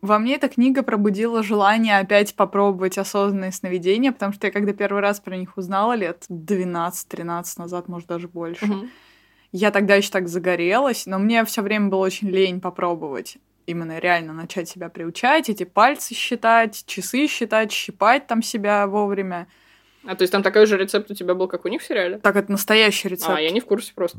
Во мне эта книга пробудила желание опять попробовать осознанные сновидения, потому что я когда первый раз про них узнала лет 12-13 назад, может даже больше, угу. я тогда еще так загорелась, но мне все время было очень лень попробовать именно реально начать себя приучать, эти пальцы считать, часы считать, щипать там себя вовремя. А то есть там такой же рецепт у тебя был, как у них в сериале? Так, это настоящий рецепт. А, я не в курсе просто.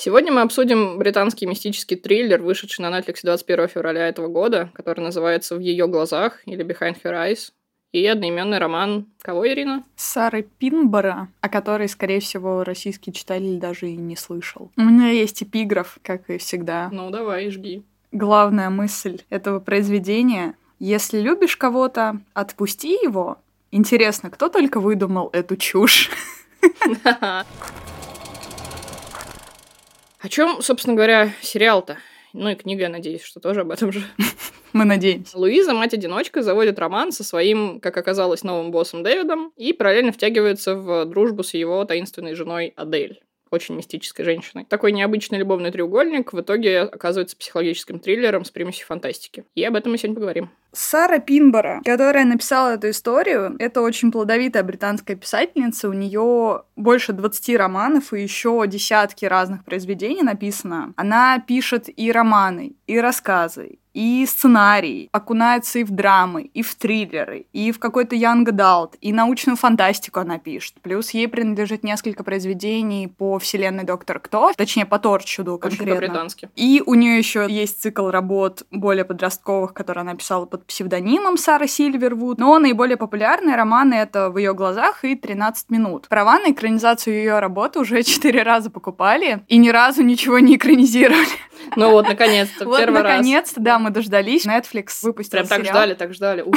Сегодня мы обсудим британский мистический триллер, вышедший на Netflix 21 февраля этого года, который называется «В ее глазах» или «Behind her eyes», и одноименный роман кого, Ирина? Сары Пинбора, о которой, скорее всего, российский читатель даже и не слышал. У меня есть эпиграф, как и всегда. Ну, давай, жги. Главная мысль этого произведения — если любишь кого-то, отпусти его. Интересно, кто только выдумал эту чушь? О чем, собственно говоря, сериал-то? Ну и книга, я надеюсь, что тоже об этом же. Мы надеемся. Луиза, мать-одиночка, заводит роман со своим, как оказалось, новым боссом Дэвидом и параллельно втягивается в дружбу с его таинственной женой Адель очень мистической женщиной. Такой необычный любовный треугольник в итоге оказывается психологическим триллером с примесью фантастики. И об этом мы сегодня поговорим. Сара Пинбора, которая написала эту историю, это очень плодовитая британская писательница. У нее больше 20 романов и еще десятки разных произведений написано. Она пишет и романы, и рассказы, и сценарий, окунается и в драмы, и в триллеры, и в какой-то young adult, и научную фантастику она пишет. Плюс ей принадлежит несколько произведений по вселенной Доктор Кто, точнее по Торчуду конкретно. И у нее еще есть цикл работ более подростковых, которые она писала под псевдонимом Сара Сильвервуд. Но наиболее популярные романы это «В ее глазах» и «13 минут». Права на экранизацию ее работы уже четыре раза покупали и ни разу ничего не экранизировали. Ну вот, наконец-то, вот, первый раз. наконец-то, да, мы дождались. Netflix выпустил Прям так ждали, так ждали.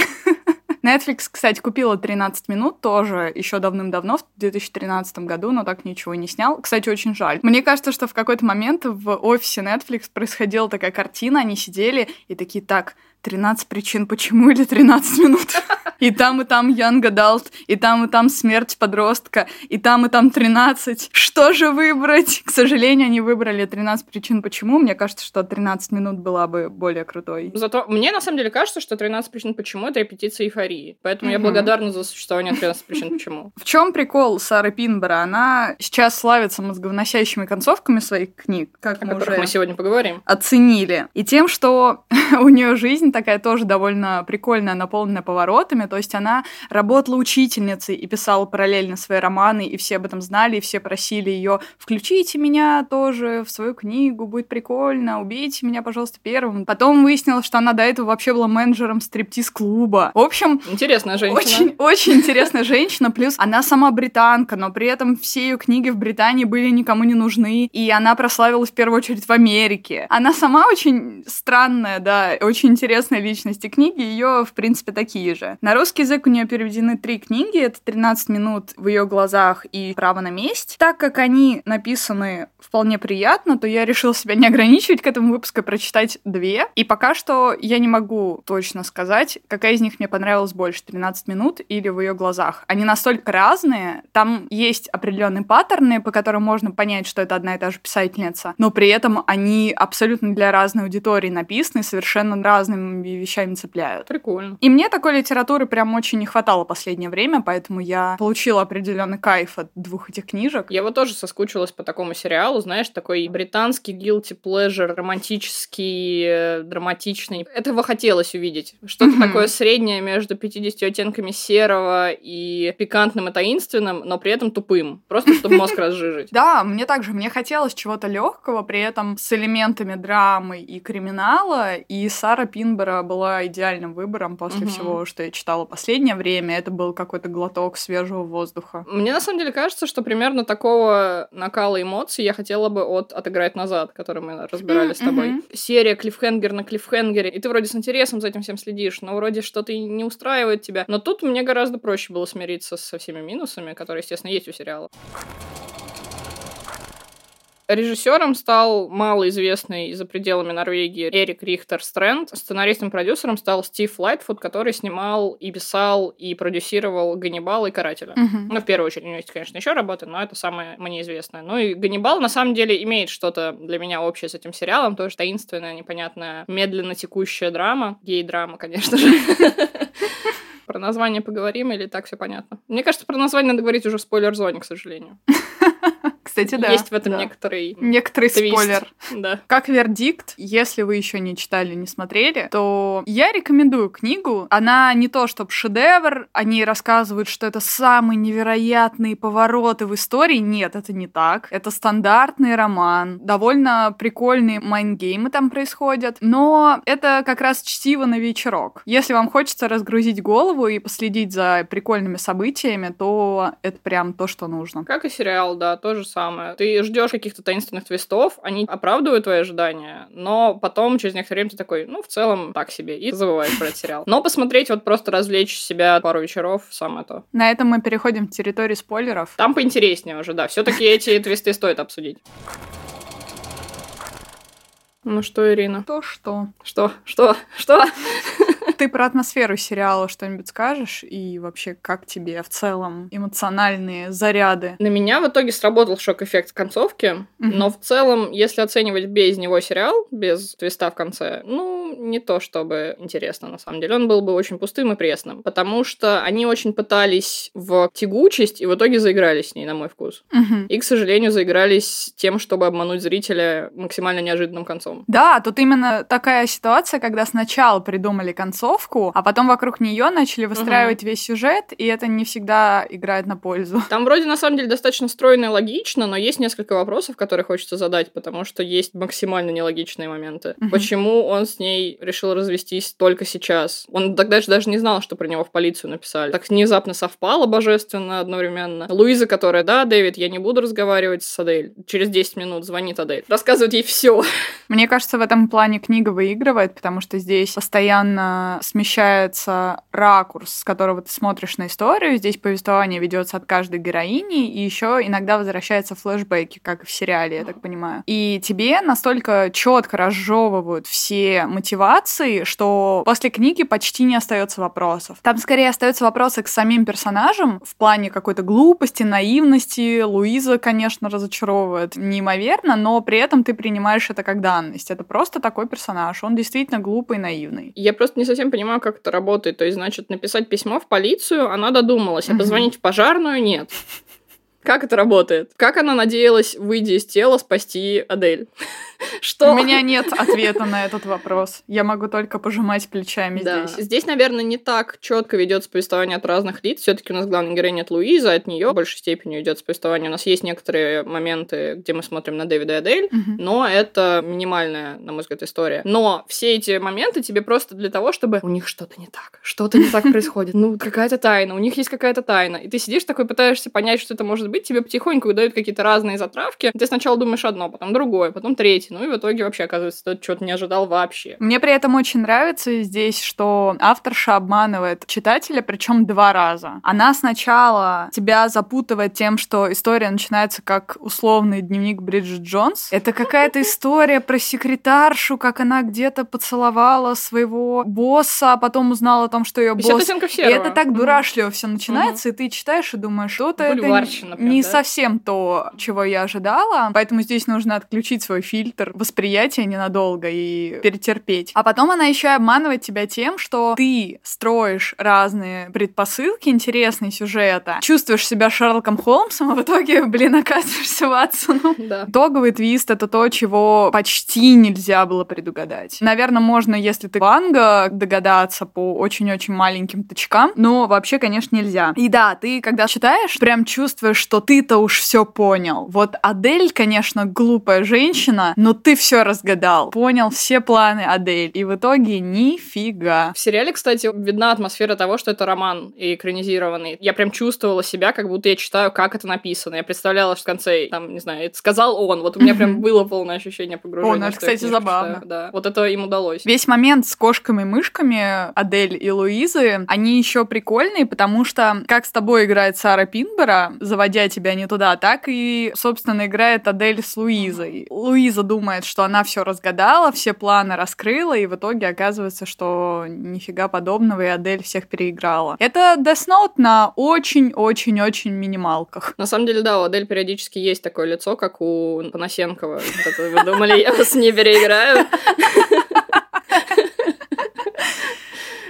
Netflix, кстати, купила 13 минут тоже еще давным-давно, в 2013 году, но так ничего не снял. Кстати, очень жаль. Мне кажется, что в какой-то момент в офисе Netflix происходила такая картина, они сидели и такие, так, 13 причин почему или 13 минут. И там, и там Young Adult, и там, и там смерть подростка, и там, и там 13. Что же выбрать? К сожалению, они выбрали 13 причин почему. Мне кажется, что 13 минут была бы более крутой. Зато мне на самом деле кажется, что 13 причин почему это репетиция эйфории. Поэтому mm-hmm. я благодарна за существование 13 причин почему. В чем прикол Сары Пинбера? Она сейчас славится мозговносящими концовками своих книг, как о мы уже мы сегодня поговорим. Оценили. И тем, что у нее жизнь такая тоже довольно прикольная, наполненная поворотами. То есть она работала учительницей и писала параллельно свои романы, и все об этом знали, и все просили ее включите меня тоже в свою книгу, будет прикольно, убейте меня, пожалуйста, первым. Потом выяснилось, что она до этого вообще была менеджером стриптиз-клуба. В общем... Интересная женщина. Очень, очень интересная женщина. Плюс она сама британка, но при этом все ее книги в Британии были никому не нужны, и она прославилась в первую очередь в Америке. Она сама очень странная, да, очень интересная интересной личности книги, ее, в принципе, такие же. На русский язык у нее переведены три книги, это 13 минут в ее глазах и право на месть. Так как они написаны вполне приятно, то я решила себя не ограничивать к этому выпуску и прочитать две. И пока что я не могу точно сказать, какая из них мне понравилась больше, 13 минут или в ее глазах. Они настолько разные, там есть определенные паттерны, по которым можно понять, что это одна и та же писательница, но при этом они абсолютно для разной аудитории написаны, совершенно разными вещами цепляют. Прикольно. И мне такой литературы прям очень не хватало последнее время, поэтому я получила определенный кайф от двух этих книжек. Я вот тоже соскучилась по такому сериалу, знаешь, такой британский guilty pleasure, романтический, э, драматичный. Этого хотелось увидеть. Что-то mm-hmm. такое среднее между 50 оттенками серого и пикантным и таинственным, но при этом тупым. Просто чтобы мозг разжижить. Да, мне также, мне хотелось чего-то легкого, при этом с элементами драмы и криминала, и Сара Пинбер Бэмбера была идеальным выбором после угу. всего, что я читала читала последнее время, это был какой-то глоток свежего воздуха. Мне на самом деле кажется, что примерно такого накала эмоций я хотела бы от «Отыграть назад», который мы разбирали mm-hmm. с тобой. Серия клиффхенгер на клиффхенгере, и ты вроде с интересом за этим всем следишь, но вроде что-то не устраивает тебя. Но тут мне гораздо проще было смириться со всеми минусами, которые, естественно, есть у сериала. Режиссером стал малоизвестный за пределами Норвегии Эрик Рихтер Стрэнд. Сценаристом-продюсером стал Стив Лайтфуд, который снимал и писал и продюсировал «Ганнибал» и «Карателя». Угу. Ну, в первую очередь, у него есть, конечно, еще работы, но это самое мне известное. Ну и «Ганнибал» на самом деле имеет что-то для меня общее с этим сериалом, тоже таинственная, непонятная, медленно текущая драма. Гей-драма, конечно же. Про название поговорим или так все понятно? Мне кажется, про название надо говорить уже в спойлер-зоне, к сожалению. Кстати, да. Есть в этом да. некоторый Некоторый твист. спойлер. Да. Как вердикт, если вы еще не читали, не смотрели, то я рекомендую книгу. Она не то чтобы шедевр, они рассказывают, что это самые невероятные повороты в истории. Нет, это не так. Это стандартный роман. Довольно прикольные майнгеймы там происходят. Но это как раз чтиво на вечерок. Если вам хочется разгрузить голову и последить за прикольными событиями, то это прям то, что нужно. Как и сериал, да, то же самое. Ты ждешь каких-то таинственных твистов, они оправдывают твои ожидания, но потом через некоторое время ты такой, ну, в целом, так себе, и забываешь про этот сериал. Но посмотреть, вот просто развлечь себя пару вечеров, самое то. На этом мы переходим к территории спойлеров. Там поинтереснее уже, да. Все-таки эти твисты стоит обсудить. Ну что, Ирина? То что? Что? Что? Что? Ты про атмосферу сериала что-нибудь скажешь? И вообще, как тебе в целом эмоциональные заряды? На меня в итоге сработал шок-эффект концовки, mm-hmm. но в целом, если оценивать без него сериал, без твиста в конце, ну, не то чтобы интересно, на самом деле. Он был бы очень пустым и пресным, потому что они очень пытались в тягучесть и в итоге заигрались с ней, на мой вкус. Mm-hmm. И, к сожалению, заигрались тем, чтобы обмануть зрителя максимально неожиданным концом. Да, тут именно такая ситуация, когда сначала придумали концовку, концовку, а потом вокруг нее начали выстраивать угу. весь сюжет, и это не всегда играет на пользу. Там вроде на самом деле достаточно стройно и логично, но есть несколько вопросов, которые хочется задать, потому что есть максимально нелогичные моменты. Угу. Почему он с ней решил развестись только сейчас? Он тогда же даже не знал, что про него в полицию написали. Так внезапно совпало божественно одновременно. Луиза, которая, да, Дэвид, я не буду разговаривать с Адель. Через 10 минут звонит Адель. Рассказывает ей все. Мне кажется, в этом плане книга выигрывает, потому что здесь постоянно смещается ракурс, с которого ты смотришь на историю. Здесь повествование ведется от каждой героини, и еще иногда возвращаются флешбеки, как в сериале, я так понимаю. И тебе настолько четко разжевывают все мотивации, что после книги почти не остается вопросов. Там скорее остаются вопросы к самим персонажам в плане какой-то глупости, наивности. Луиза, конечно, разочаровывает неимоверно, но при этом ты принимаешь это как данность. Это просто такой персонаж. Он действительно глупый и наивный. Я просто не совсем понимаю, как это работает. То есть, значит, написать письмо в полицию, она додумалась, а позвонить в пожарную нет. Как это работает? Как она надеялась, выйдя из тела, спасти Адель? Что? У меня нет ответа на этот вопрос. Я могу только пожимать плечами да. здесь. Здесь, наверное, не так четко ведется повествование от разных лиц. Все-таки у нас главная героиня это Луиза, от нее в большей степени идет повествование. У нас есть некоторые моменты, где мы смотрим на Дэвида и Адель, угу. но это минимальная, на мой взгляд, история. Но все эти моменты тебе просто для того, чтобы у них что-то не так, что-то не так происходит. Ну, какая-то тайна, у них есть какая-то тайна. И ты сидишь такой, пытаешься понять, что это может быть, тебе потихоньку выдают какие-то разные затравки. Ты сначала думаешь одно, потом другое, потом третье ну и в итоге вообще оказывается, ты что-то не ожидал вообще. Мне при этом очень нравится здесь, что авторша обманывает читателя, причем два раза. Она сначала тебя запутывает тем, что история начинается как условный дневник Бриджит Джонс. Это какая-то история про секретаршу, как она где-то поцеловала своего босса, а потом узнала о том, что ее босс... И это так дурашливо все начинается, и ты читаешь и думаешь, что-то это не совсем то, чего я ожидала. Поэтому здесь нужно отключить свой фильтр восприятия ненадолго и перетерпеть. А потом она еще обманывает тебя тем, что ты строишь разные предпосылки интересные сюжета, чувствуешь себя Шерлоком Холмсом, а в итоге, блин, оказываешься Ватсоном. Да. Итоговый твист — это то, чего почти нельзя было предугадать. Наверное, можно, если ты Ванга, догадаться по очень-очень маленьким точкам, но вообще, конечно, нельзя. И да, ты, когда читаешь, прям чувствуешь что ты-то уж все понял. Вот Адель, конечно, глупая женщина, но ты все разгадал. Понял все планы Адель. И в итоге нифига. В сериале, кстати, видна атмосфера того, что это роман и экранизированный. Я прям чувствовала себя, как будто я читаю, как это написано. Я представляла, что в конце, там, не знаю, это сказал он. Вот у меня прям было полное ощущение погружения. О, ну это, кстати, забавно. Читаю. Да. Вот это им удалось. Весь момент с кошками-мышками Адель и Луизы, они еще прикольные, потому что как с тобой играет Сара Пинбера, заводя тебя не туда, так и, собственно, играет Адель с Луизой. Луиза думает, что она все разгадала, все планы раскрыла, и в итоге оказывается, что нифига подобного, и Адель всех переиграла. Это Death Note на очень-очень-очень минималках. На самом деле, да, у Адель периодически есть такое лицо, как у Панасенкова. Вы думали, я вас не переиграю?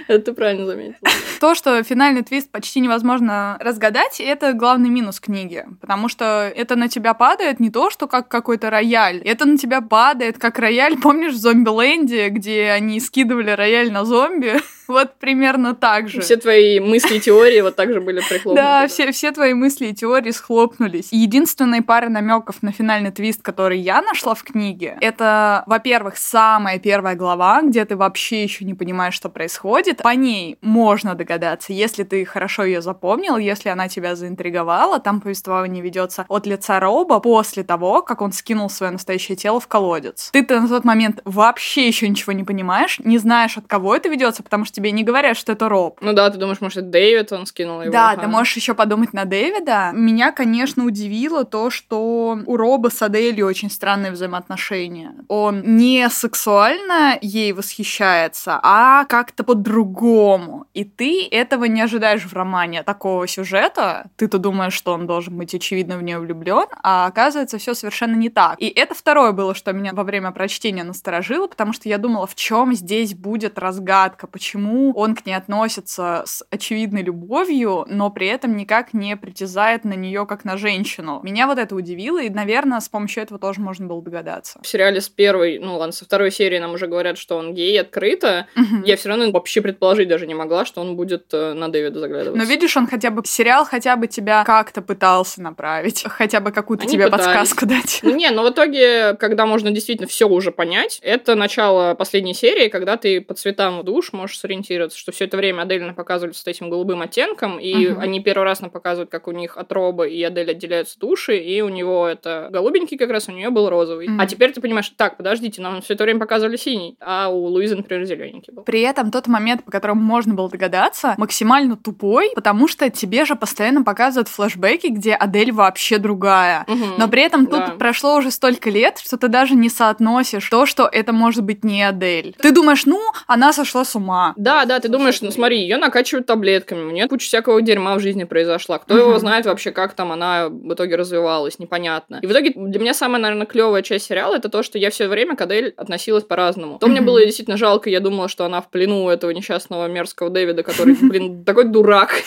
Это правильно заметила. То, что финальный твист почти невозможно разгадать, это главный минус книги. Потому что это на тебя падает не то, что как какой-то рояль. Это на тебя падает как рояль. Помнишь в Зомби-ленде, где они скидывали рояль на зомби? Вот примерно так же. Все твои мысли и теории вот так же были прихлопнуты. Да, все, все твои мысли и теории схлопнулись. Единственная пара намеков на финальный твист, который я нашла в книге, это, во-первых, самая первая глава, где ты вообще еще не понимаешь, что происходит. По ней можно догадаться, если ты хорошо ее запомнил, если она тебя заинтриговала. Там повествование ведется от лица Роба после того, как он скинул свое настоящее тело в колодец. Ты-то на тот момент вообще еще ничего не понимаешь, не знаешь, от кого это ведется, потому что тебе не говорят, что это Роб. Ну да, ты думаешь, может, это Дэвид, он скинул его. Да, ага. ты можешь еще подумать на Дэвида. Меня, конечно, удивило то, что у Роба с Аделью очень странные взаимоотношения. Он не сексуально ей восхищается, а как-то по-другому. И ты этого не ожидаешь в романе такого сюжета. Ты-то думаешь, что он должен быть очевидно в нее влюблен, а оказывается все совершенно не так. И это второе было, что меня во время прочтения насторожило, потому что я думала, в чем здесь будет разгадка, почему почему он к ней относится с очевидной любовью, но при этом никак не притязает на нее как на женщину. Меня вот это удивило, и, наверное, с помощью этого тоже можно было догадаться. В сериале с первой, ну ладно, со второй серии нам уже говорят, что он гей открыто. Угу. Я все равно вообще предположить даже не могла, что он будет э, на Дэвида заглядывать. Но видишь, он хотя бы сериал хотя бы тебя как-то пытался направить, хотя бы какую-то тебе пытались. подсказку дать. Ну не, но в итоге, когда можно действительно все уже понять, это начало последней серии, когда ты по цветам душ можешь ориентироваться, что все это время Адель нам показывали с этим голубым оттенком, и угу. они первый раз нам показывают, как у них от Роба и Адель отделяются души, и у него это голубенький как раз, у нее был розовый. Угу. А теперь ты понимаешь, так, подождите, нам все это время показывали синий, а у Луизы, например, зелененький был. При этом тот момент, по которому можно было догадаться, максимально тупой, потому что тебе же постоянно показывают флешбеки, где Адель вообще другая. Угу. Но при этом тут да. прошло уже столько лет, что ты даже не соотносишь то, что это может быть не Адель. Ты думаешь, ну, она сошла с ума. Да, да, ты думаешь, ну смотри, ее накачивают таблетками, у нее куча всякого дерьма в жизни произошла. Кто его знает вообще, как там она в итоге развивалась, непонятно. И в итоге для меня самая, наверное, клевая часть сериала это то, что я все время к Адель относилась по-разному. То мне было действительно жалко, я думала, что она в плену этого несчастного мерзкого Дэвида, который, блин, такой дурак.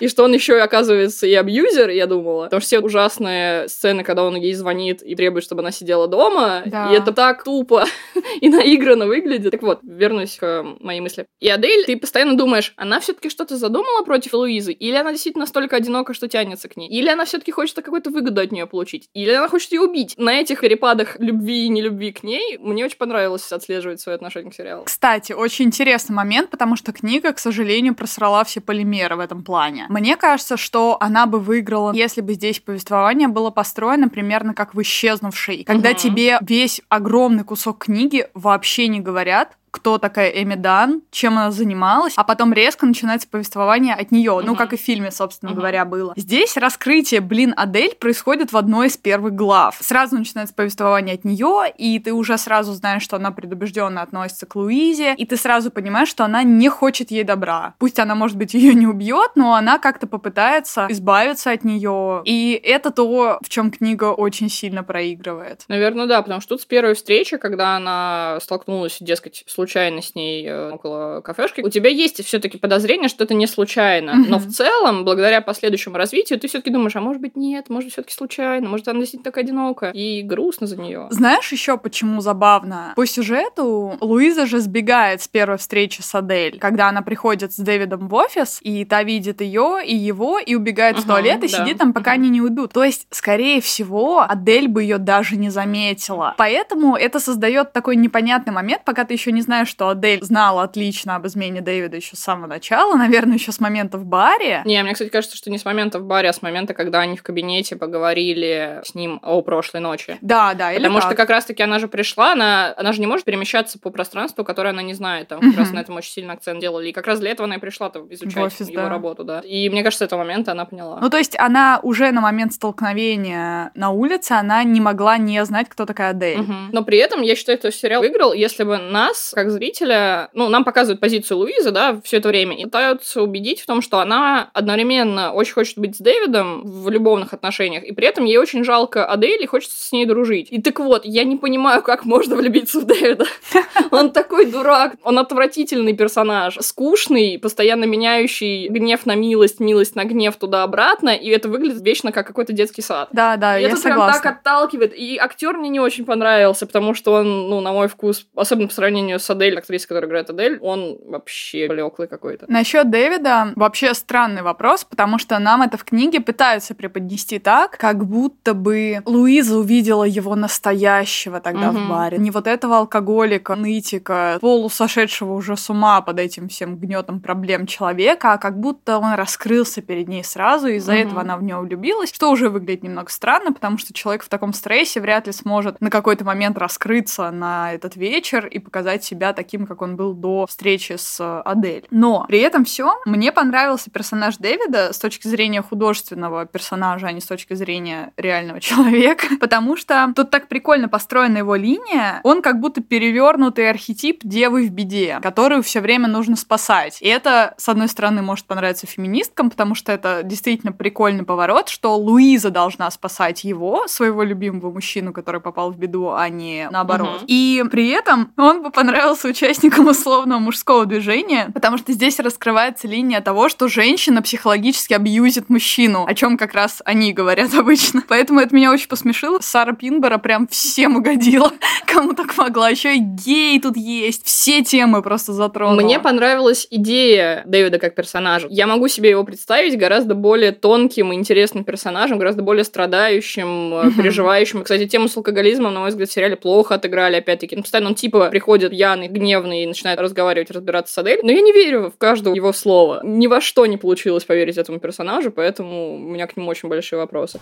И что он еще оказывается и абьюзер, я думала. Потому что все ужасные сцены, когда он ей звонит и требует, чтобы она сидела дома. Да. И это так тупо и наигранно выглядит. Так вот, вернусь к моей мысли. И Адель, ты постоянно думаешь, она все-таки что-то задумала против Луизы? Или она действительно настолько одинока, что тянется к ней? Или она все-таки хочет какую-то выгоду от нее получить? Или она хочет ее убить? На этих перепадах любви и нелюбви к ней мне очень понравилось отслеживать свое отношение к сериалу. Кстати, очень интересный момент, потому что книга, к сожалению, просрала все полимеры в этом плане. Мне кажется, что она бы выиграла, если бы здесь повествование было построено примерно как в «Исчезнувшей», когда угу. тебе весь огромный кусок книги вообще не говорят, кто такая Эми Дан, чем она занималась, а потом резко начинается повествование от нее, uh-huh. ну, как и в фильме, собственно uh-huh. говоря, было. Здесь раскрытие, блин, Адель происходит в одной из первых глав. Сразу начинается повествование от нее, и ты уже сразу знаешь, что она предубежденно относится к Луизе, и ты сразу понимаешь, что она не хочет ей добра. Пусть она, может быть, ее не убьет, но она как-то попытается избавиться от нее. И это то, в чем книга очень сильно проигрывает. Наверное, да, потому что тут с первой встречи, когда она столкнулась, дескать, случайно случайно с ней э, около кафешки, у тебя есть все-таки подозрение, что это не случайно. Мгм. Но в целом, благодаря последующему развитию, ты все-таки думаешь, а может быть нет, может все-таки случайно, может она действительно такая одинокая. И грустно за нее. Знаешь еще почему забавно? По сюжету Луиза же сбегает с первой встречи с Адель, когда она приходит с Дэвидом в офис, и та видит ее и его, и убегает в Мгм, туалет, и да. сидит там, пока Мгм. они не уйдут. То есть, скорее всего, Адель бы ее даже не заметила. Поэтому это создает такой непонятный момент, пока ты еще не знаешь, что Адель знала отлично об измене Дэвида еще с самого начала, наверное, еще с момента в баре. Не, мне, кстати, кажется, что не с момента в баре, а с момента, когда они в кабинете поговорили с ним о прошлой ночи. Да, да, или Потому что так. как раз-таки она же пришла, она, она же не может перемещаться по пространству, которое она не знает. Там как раз Мгм. на этом очень сильно акцент делали. И как раз для этого она и пришла там изучать офис, его да. работу, да. И мне кажется, с этого момента она поняла. Ну, то есть она уже на момент столкновения на улице, она не могла не знать, кто такая Адель. Мгм. Но при этом я считаю, что сериал выиграл, если бы нас, как зрителя, ну, нам показывают позицию Луизы, да, все это время, и пытаются убедить в том, что она одновременно очень хочет быть с Дэвидом в любовных отношениях, и при этом ей очень жалко Адель и хочется с ней дружить. И так вот, я не понимаю, как можно влюбиться в Дэвида. Он такой дурак, он отвратительный персонаж, скучный, постоянно меняющий гнев на милость, милость на гнев туда-обратно, и это выглядит вечно как какой-то детский сад. Да, да, И я это прям согласна. так отталкивает. И актер мне не очень понравился, потому что он, ну, на мой вкус, особенно по сравнению с Адель, актрисой, которая играет Адель, он вообще блеклый какой-то. Насчет Дэвида вообще странный вопрос, потому что нам это в книге пытаются преподнести так, как будто бы Луиза увидела его настоящего тогда в Мгм. баре. Не вот этого алкоголика, нытика, полусошедшего уже с ума под этим всем гнетом проблем человека, а как будто он раскрылся перед ней сразу, и из-за Мгм. этого она в него влюбилась, что уже выглядит немного странно, потому что человек в таком стрессе вряд ли сможет на какой-то момент раскрыться на этот вечер и показать себя таким, как он был до встречи с э, Адель. Но при этом все мне понравился персонаж Дэвида с точки зрения художественного персонажа, а не с точки зрения реального человека, потому что тут так прикольно построена его линия, он как будто перевернутый архетип девы в беде, которую все время нужно спасать. И это, с одной стороны, может понравиться феминисткам, потому что это действительно прикольный поворот, что Луиза должна спасать его, своего любимого мужчину, который попал в беду, а не наоборот. Мгм. И при этом он бы понравился участникам условного мужского движения, потому что здесь раскрывается линия того, что женщина психологически абьюзит мужчину, о чем как раз они говорят обычно. Поэтому это меня очень посмешило. Сара Пинбера прям всем угодила, кому так могла. Еще и гей тут есть. Все темы просто затронула. Мне понравилась идея Дэвида как персонажа. Я могу себе его представить гораздо более тонким и интересным персонажем, гораздо более страдающим, э, переживающим. И, Кстати, тему с алкоголизмом, на мой взгляд, в сериале плохо отыграли, опять-таки. Ну, постоянно он типа приходит пьяный, гневный и начинает разговаривать, разбираться с Адель. Но я не верю в каждое его слово. Ни во что не получилось поверить этому персонажу, поэтому у меня к нему очень большие вопросы.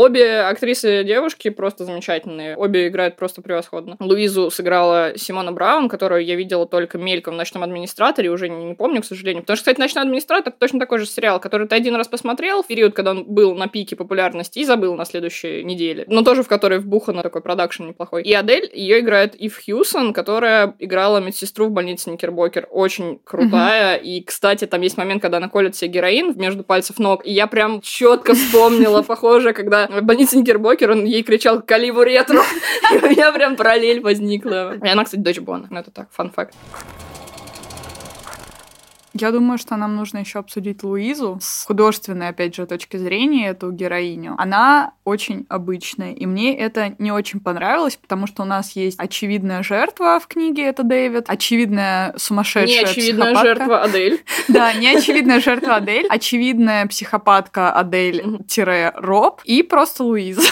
Обе актрисы девушки просто замечательные. Обе играют просто превосходно. Луизу сыграла Симона Браун, которую я видела только мельком в «Ночном администраторе», уже не, не помню, к сожалению. Потому что, кстати, «Ночной администратор» точно такой же сериал, который ты один раз посмотрел в период, когда он был на пике популярности, и забыл на следующей неделе. Но тоже в который вбухано такой продакшн неплохой. И Адель, ее играет Ив Хьюсон, которая играла медсестру в больнице Никербокер. Очень крутая. И, кстати, там есть момент, когда она колет себе героин между пальцев ног, и я прям четко вспомнила, похоже, когда в больнице Никербокер он ей кричал «Каливу ретро!» И у меня прям параллель возникла. И она, кстати, дочь Боно. Ну, это так, fun fact. Я думаю, что нам нужно еще обсудить Луизу с художественной, опять же, точки зрения, эту героиню. Она очень обычная, и мне это не очень понравилось, потому что у нас есть очевидная жертва в книге, это Дэвид, очевидная сумасшедшая Неочевидная психопатка. жертва Адель. Да, неочевидная жертва Адель, очевидная психопатка Адель-Роб и просто Луиза,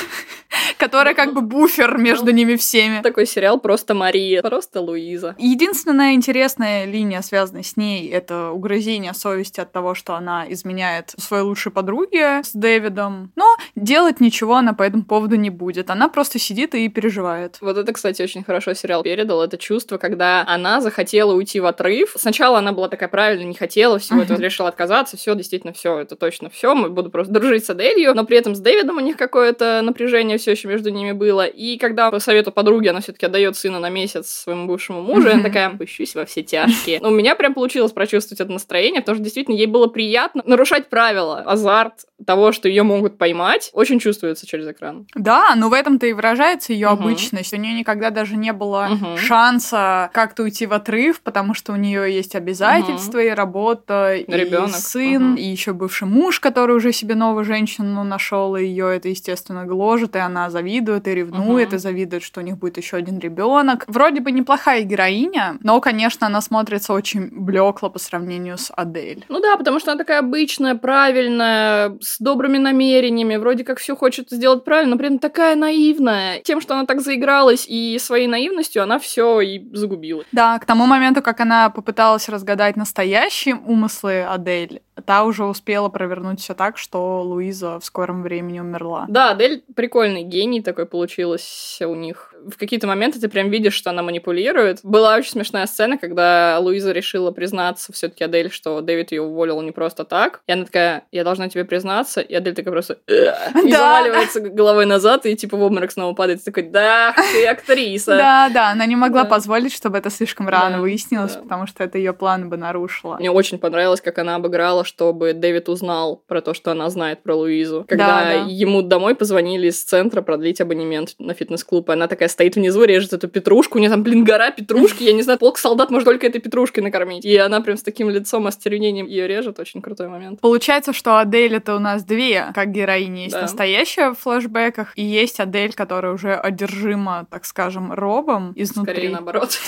которая как бы буфер между ними всеми. Такой сериал просто Мария, просто Луиза. Единственная интересная линия, связанная с ней, это угрызение совести от того, что она изменяет своей лучшей подруге с Дэвидом. Но делать ничего она по этому поводу не будет. Она просто сидит и переживает. Вот это, кстати, очень хорошо сериал передал. Это чувство, когда она захотела уйти в отрыв. Сначала она была такая правильная, не хотела всего этого, решила отказаться. Все, действительно, все, это точно все. Мы буду просто дружить с Аделью, но при этом с Дэвидом у них какое-то напряжение все еще между ними было. И когда по совету подруги она все-таки отдает сына на месяц своему бывшему мужу, она такая, пущусь во все тяжкие. Но у меня прям получилось прочувствовать это настроение, потому что действительно ей было приятно нарушать правила, азарт того, что ее могут поймать мать очень чувствуется через экран. Да, но в этом-то и выражается ее обычность. У нее никогда даже не было шанса как-то уйти в отрыв, потому что у нее есть обязательства и работа, и сын, и еще бывший муж, который уже себе новую женщину нашел, и ее это, естественно, гложет, и она завидует и ревнует, Мгм. и завидует, что у них будет еще один ребенок. Вроде бы неплохая героиня, но, конечно, она смотрится очень блекло по сравнению с Адель. Ну да, потому что она такая обычная, правильная, с добрыми намерениями, вроде как все хочет сделать правильно, но при этом такая наивная. Тем, что она так заигралась и своей наивностью, она все и загубила. Да, к тому моменту, как она попыталась разгадать настоящие умыслы Адель, та уже успела провернуть все так, что Луиза в скором времени умерла. Да, Адель прикольный гений такой получилось у них. В какие-то моменты ты прям видишь, что она манипулирует. Была очень смешная сцена, когда Луиза решила признаться все таки Адель, что Дэвид ее уволил не просто так. И она такая, я должна тебе признаться. И Адель такая просто «Ugh», и заваливается головой назад, и типа в обморок снова падает. Такой, да, ты актриса. Да, да, она не могла позволить, чтобы это слишком рано выяснилось, потому что это ее планы бы нарушило. Мне очень понравилось, как она обыграла, чтобы Дэвид узнал про то, что она знает про Луизу. Когда да. ему домой позвонили из центра продлить абонемент на фитнес-клуб, и она такая стоит внизу, режет эту петрушку, у нее там, блин, гора петрушки, я не знаю, полк солдат может только этой петрушкой накормить. И она прям с таким лицом остервенением ее режет, очень крутой момент. Получается, что Адель это у нас две, как героини. Есть Да. настоящая в флэшбэках, и есть Адель, которая уже одержима, так скажем, робом изнутри. Скорее наоборот.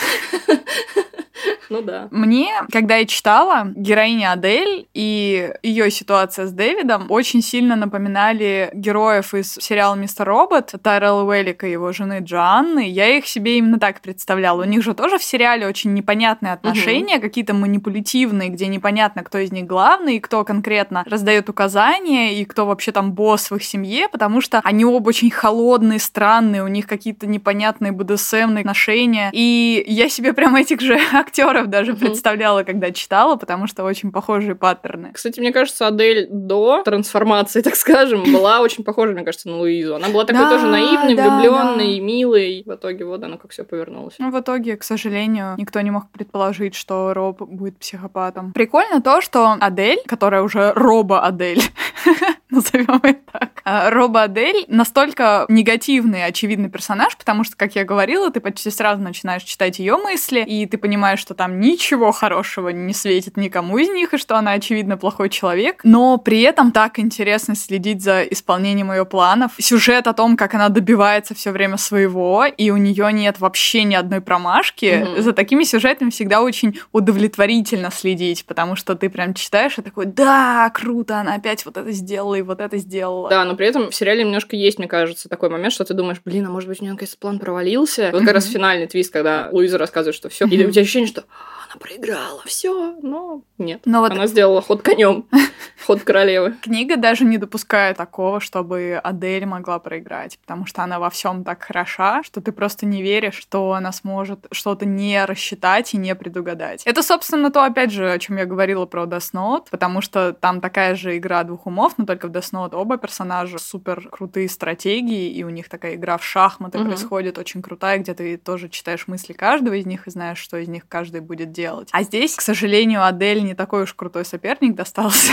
Ну да. Мне, когда я читала, героиня Адель и ее ситуация с Дэвидом очень сильно напоминали героев из сериала «Мистер Робот» Тайрелла Уэллика и его жены Джоанны. Я их себе именно так представляла. У них же тоже в сериале очень непонятные отношения, какие-то манипулятивные, где непонятно, кто из них главный, и кто конкретно раздает указания, и кто вообще там босс в их семье, потому что они оба очень холодные, странные, у них какие-то непонятные БДСМные отношения. И я себе прям этих же актеров даже Мгм. представляла, когда читала, потому что очень похожие паттерны. Кстати, мне кажется, Адель до трансформации, так скажем, была очень похожа, мне кажется, на Луизу. Она была такой Да, тоже наивной, да, влюбленной, милой. В итоге вот оно как все повернулось. Ну, в итоге, к сожалению, никто не мог предположить, что Роб будет психопатом. Прикольно то, что Адель, которая уже Роба-Адель, назовем ее так, а, Роба-Адель настолько негативный, очевидный персонаж, потому что, как я говорила, ты почти сразу начинаешь читать ее мысли, и ты понимаешь, что там ничего хорошего не светит никому из них, и что она, очевидно, плохой человек. Но при этом так интересно следить за исполнением ее планов. Сюжет о том, как она добивается все время своего, и у нее нет вообще ни одной промашки. Мгм. За такими сюжетами всегда очень удовлетворительно следить, потому что ты прям читаешь и такой, да, круто, она опять вот это сделала и вот это сделала. Да, но при этом в сериале немножко есть, мне кажется, такой момент, что ты думаешь, блин, а может быть у нее, наконец, план провалился? Вот как раз финальный твист, когда Луиза рассказывает, что все, и Мгм. у тебя ощущение, что «А, она проиграла, все, но нет. Но вот Она сделала ход конем, ход королевы. Книга даже не допускает такого, чтобы Адель могла проиграть, потому что она во всем так хороша, что ты просто не веришь, что она сможет что-то не рассчитать и не предугадать. Это, собственно, то, опять же, о чем я говорила про Death Note, потому что там такая же игра двух умов, но только в Death Note оба персонажа супер крутые стратегии, и у них такая игра в шахматы Мгм. происходит очень крутая, где ты тоже читаешь мысли каждого из них и знаешь, что из них каждый будет делать. А здесь, к сожалению, Адель не такой уж крутой соперник достался.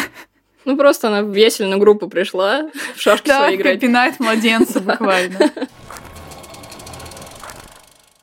Ну, просто она в весельную группу пришла в шашки Да, свои играть. пинает младенца буквально.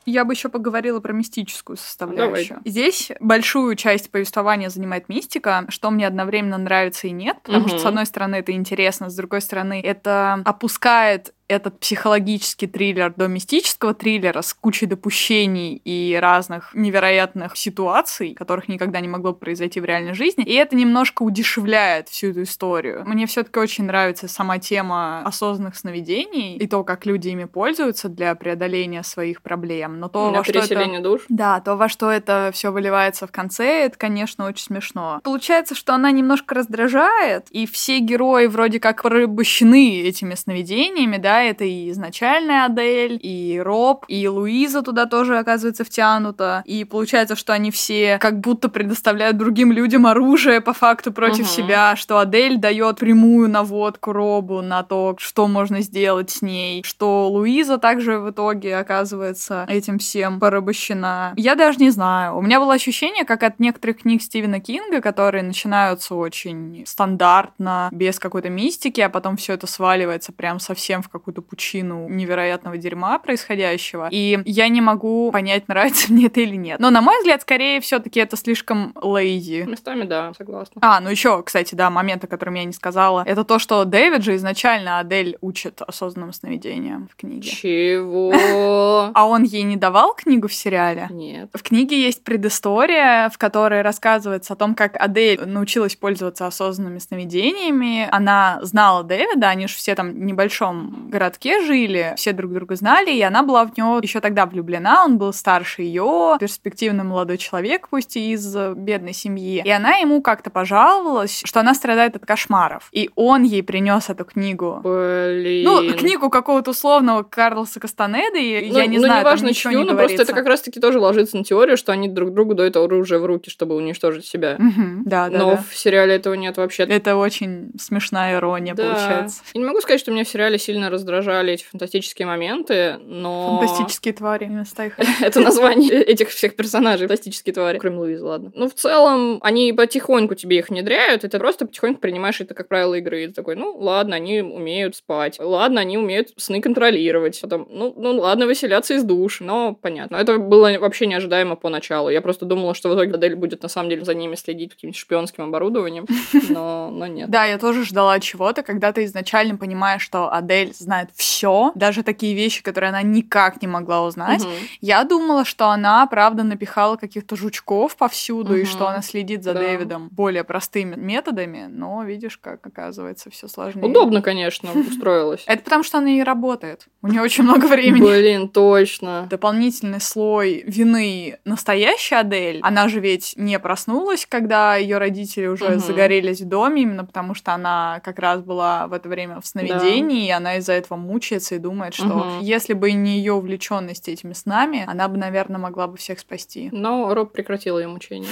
Я бы еще поговорила про мистическую составляющую. Здесь большую часть повествования занимает мистика, что мне одновременно нравится и нет, потому что, Мгм. с одной стороны, это интересно, с другой стороны, это опускает этот психологический триллер до мистического триллера с кучей допущений и разных невероятных ситуаций, которых никогда не могло произойти в реальной жизни. И это немножко удешевляет всю эту историю. Мне все-таки очень нравится сама тема осознанных сновидений и то, как люди ими пользуются для преодоления своих проблем. Но то, Для во что это... душ. Да, то, во что это все выливается в конце, это, конечно, очень смешно. Получается, что она немножко раздражает, и все герои вроде как порабощены этими сновидениями, да, да, это и изначальная Адель, и Роб, и Луиза туда тоже оказывается втянута, и получается, что они все как будто предоставляют другим людям оружие по факту против угу. себя, что Адель дает прямую наводку Робу на то, что можно сделать с ней, что Луиза также в итоге оказывается этим всем порабощена. Я даже не знаю. У меня было ощущение, как от некоторых книг Стивена Кинга, которые начинаются очень стандартно, без какой-то мистики, а потом все это сваливается прям совсем в какую-то пучину невероятного дерьма происходящего. И я не могу понять, нравится мне это или нет. Но, на мой взгляд, скорее все-таки это слишком лейзи. Местами, да, согласна. А, ну еще, кстати, да, момент, о котором я не сказала, это то, что Дэвид же изначально Адель учит осознанным сновидениям в книге. Чего? А он ей не давал книгу в сериале? Нет. В книге есть предыстория, в которой рассказывается о том, как Адель научилась пользоваться осознанными сновидениями. Она знала Дэвида, они же все там в небольшом городке жили, все друг друга знали, и она была в него еще тогда влюблена, он был старше ее, перспективный молодой человек, пусть и из бедной семьи. И она ему как-то пожаловалась, что она страдает от кошмаров. И он ей принес эту книгу. Блин. Ну, книгу какого-то условного Карлоса Кастанеды, ну, я не ну, знаю, не важно чью, но просто это как раз-таки тоже ложится на теорию, что они друг другу дают оружие в руки, чтобы уничтожить себя. Угу, да, да. Но да. в сериале этого нет вообще. Это очень смешная ирония да. получается. Я не могу сказать, что меня в сериале сильно раздражали эти фантастические момены, но... Фантастические твари, Это название этих всех персонажей, фантастические твари. Кроме Луизы, ладно. Ну, в целом, они потихоньку тебе их внедряют, и ты просто потихоньку принимаешь это как правило игры. И ты такой, ну, ладно, они умеют спать. Ладно, они умеют сны контролировать. Потом, ну, ну ладно, выселяться из душ. Но понятно. Это было вообще неожидаемо поначалу. Я просто думала, что в итоге Адель будет на самом деле за ними следить каким-нибудь шпионским оборудованием. Но, но нет. Да, я тоже ждала чего-то, когда ты изначально понимаешь, что Адель знает все, даже такие вещи, которые она никак не могла узнать. Угу. Я думала, что она, правда, напихала каких-то жучков повсюду, угу. и что она следит за да. Дэвидом более простыми методами, но видишь, как оказывается все сложнее. Удобно, конечно, устроилась. Это потому, что она и работает. У нее очень много времени. Блин, точно. Дополнительный слой вины настоящей Адель. Она же ведь не проснулась, когда ее родители уже загорелись в доме, именно потому что она как раз была в это время в сновидении, и она из-за этого мучается и думает, что если бы не ее увлеченность этими снами, она бы, наверное, могла бы всех спасти. Но Роб прекратил ее мучение.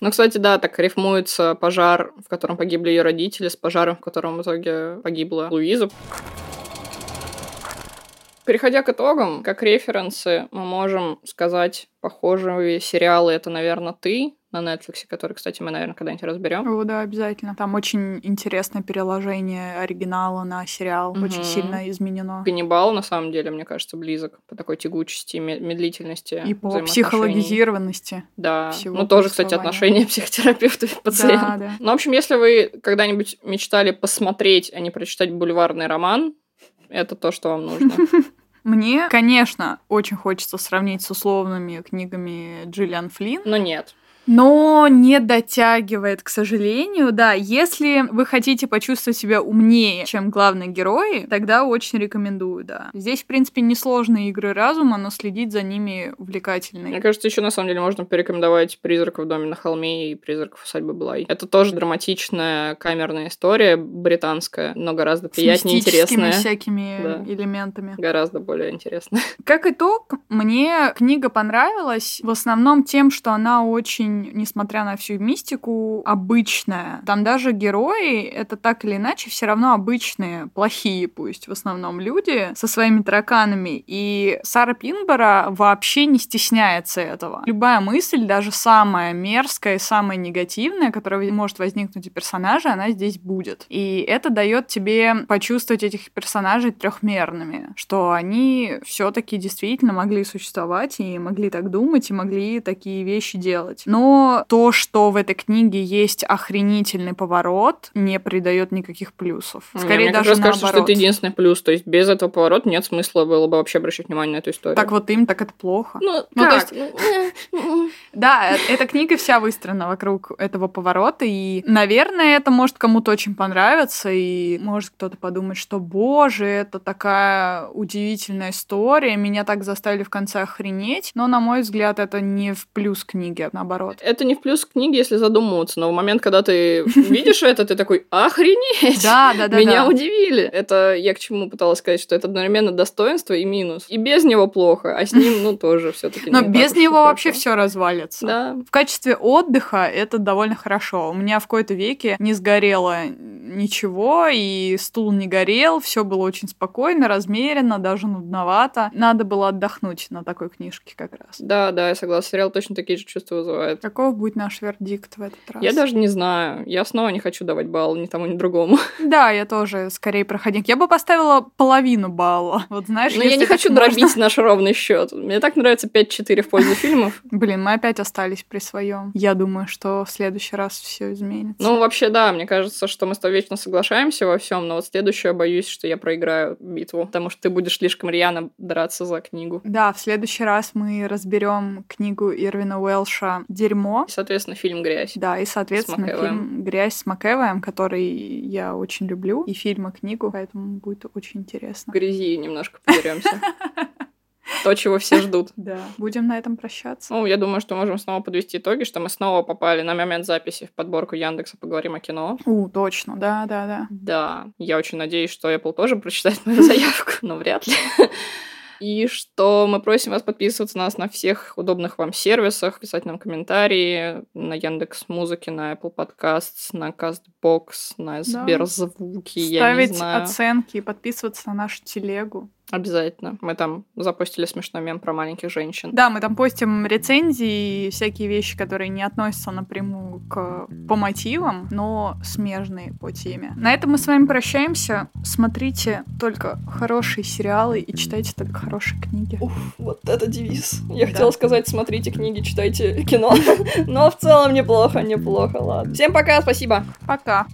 Ну, кстати, да, так рифмуется пожар, в котором погибли ее родители, с пожаром, в котором в итоге погибла Луиза. Переходя к итогам, как референсы, мы можем сказать похожие сериалы «Это, наверное, ты», на Netflix, который, кстати, мы, наверное, когда-нибудь разберем. О, да, обязательно. Там очень интересное переложение оригинала на сериал. Угу. Очень сильно изменено. Ганнибал, на самом деле, мне кажется, близок по такой тягучести, медлительности. И по психологизированности. Да. Ну, тоже, кстати, отношения психотерапевта и пациента. Да, да. Ну, в общем, если вы когда-нибудь мечтали посмотреть, а не прочитать бульварный роман, это то, что вам нужно. Мне, конечно, очень хочется сравнить с условными книгами Джиллиан Флинн. Но нет но не дотягивает, к сожалению. Да, если вы хотите почувствовать себя умнее, чем главные герои, тогда очень рекомендую, да. Здесь, в принципе, несложные игры разума, но следить за ними увлекательно. Мне кажется, еще на самом деле можно порекомендовать «Призрак в доме на холме» и «Призрак в усадьбе Блай». Это тоже драматичная камерная история, британская, но гораздо приятнее и интересная. всякими да. элементами. Гораздо более интересная. Как итог, мне книга понравилась в основном тем, что она очень очень, несмотря на всю мистику, обычная. Там даже герои, это так или иначе, все равно обычные, плохие пусть в основном люди со своими тараканами. И Сара Пинбора вообще не стесняется этого. Любая мысль, даже самая мерзкая и самая негативная, которая может возникнуть у персонажа, она здесь будет. И это дает тебе почувствовать этих персонажей трехмерными, что они все-таки действительно могли существовать и могли так думать, и могли такие вещи делать. Но но то, что в этой книге есть охренительный поворот, не придает никаких плюсов. Скорее, Мне даже кажется, наоборот. что это единственный плюс. То есть без этого поворота нет смысла было бы вообще обращать внимание на эту историю. Так вот им, так это плохо. Ну, ну как? то есть... Ну, да, э, эта книга вся выстроена вокруг этого поворота, и, наверное, это может кому-то очень понравиться, и может кто-то подумать, что, боже, это такая удивительная история, меня так заставили в конце охренеть, но, на мой взгляд, это не в плюс книги, а наоборот. Вот. Это не в плюс книги, если задумываться, но в момент, когда ты видишь это, ты такой, охренеть! Да, да, да. Меня удивили. Это я к чему пыталась сказать, что это одновременно достоинство и минус. И без него плохо, а с ним, ну, тоже все таки Но без него вообще все развалится. Да. В качестве отдыха это довольно хорошо. У меня в какой-то веке не сгорело ничего, и стул не горел, все было очень спокойно, размеренно, даже нудновато. Надо было отдохнуть на такой книжке как раз. Да, да, я согласна. Сериал точно такие же чувства вызывает. Каков будет наш вердикт в этот раз? Я даже не знаю. Я снова не хочу давать балл ни тому, ни другому. Да, я тоже скорее проходник. Я бы поставила половину балла. Вот знаешь, Но я не хочу можно... дробить наш ровный счет. Мне так нравится 5-4 в пользу фильмов. Блин, мы опять остались при своем. Я думаю, что в следующий раз все изменится. Ну, вообще, да, мне кажется, что мы с тобой вечно соглашаемся во всем, но вот следующее боюсь, что я проиграю битву, потому что ты будешь слишком рьяно драться за книгу. Да, в следующий раз мы разберем книгу Ирвина Уэлша «Дерьмо». И, соответственно, фильм «Грязь». Да, и, соответственно, фильм «Грязь» с Макэвоем, который я очень люблю, и фильм, и книгу, поэтому будет очень интересно. В грязи немножко подеремся. То, чего все ждут. Да. Будем на этом прощаться. Ну, я думаю, что можем снова подвести итоги, что мы снова попали на момент записи в подборку Яндекса «Поговорим о кино». У, точно, да, да, да. Да. Я очень надеюсь, что Apple тоже прочитает мою заявку, но вряд ли. И что мы просим вас подписываться на нас на всех удобных вам сервисах, писать нам комментарии на Яндекс Музыке, на Apple Podcasts, на CastBox, на Сберзвуки, да. я не знаю. Ставить оценки и подписываться на нашу телегу. Обязательно. Мы там запустили смешной мем про маленьких женщин. Да, мы там постим рецензии и всякие вещи, которые не относятся напрямую к по мотивам, но смежные по теме. На этом мы с вами прощаемся. Смотрите только хорошие сериалы и читайте только хорошие книги. Уф, вот это девиз. Я да. хотела сказать, смотрите книги, читайте кино. Но в целом неплохо, неплохо, ладно. Всем пока, спасибо. Пока.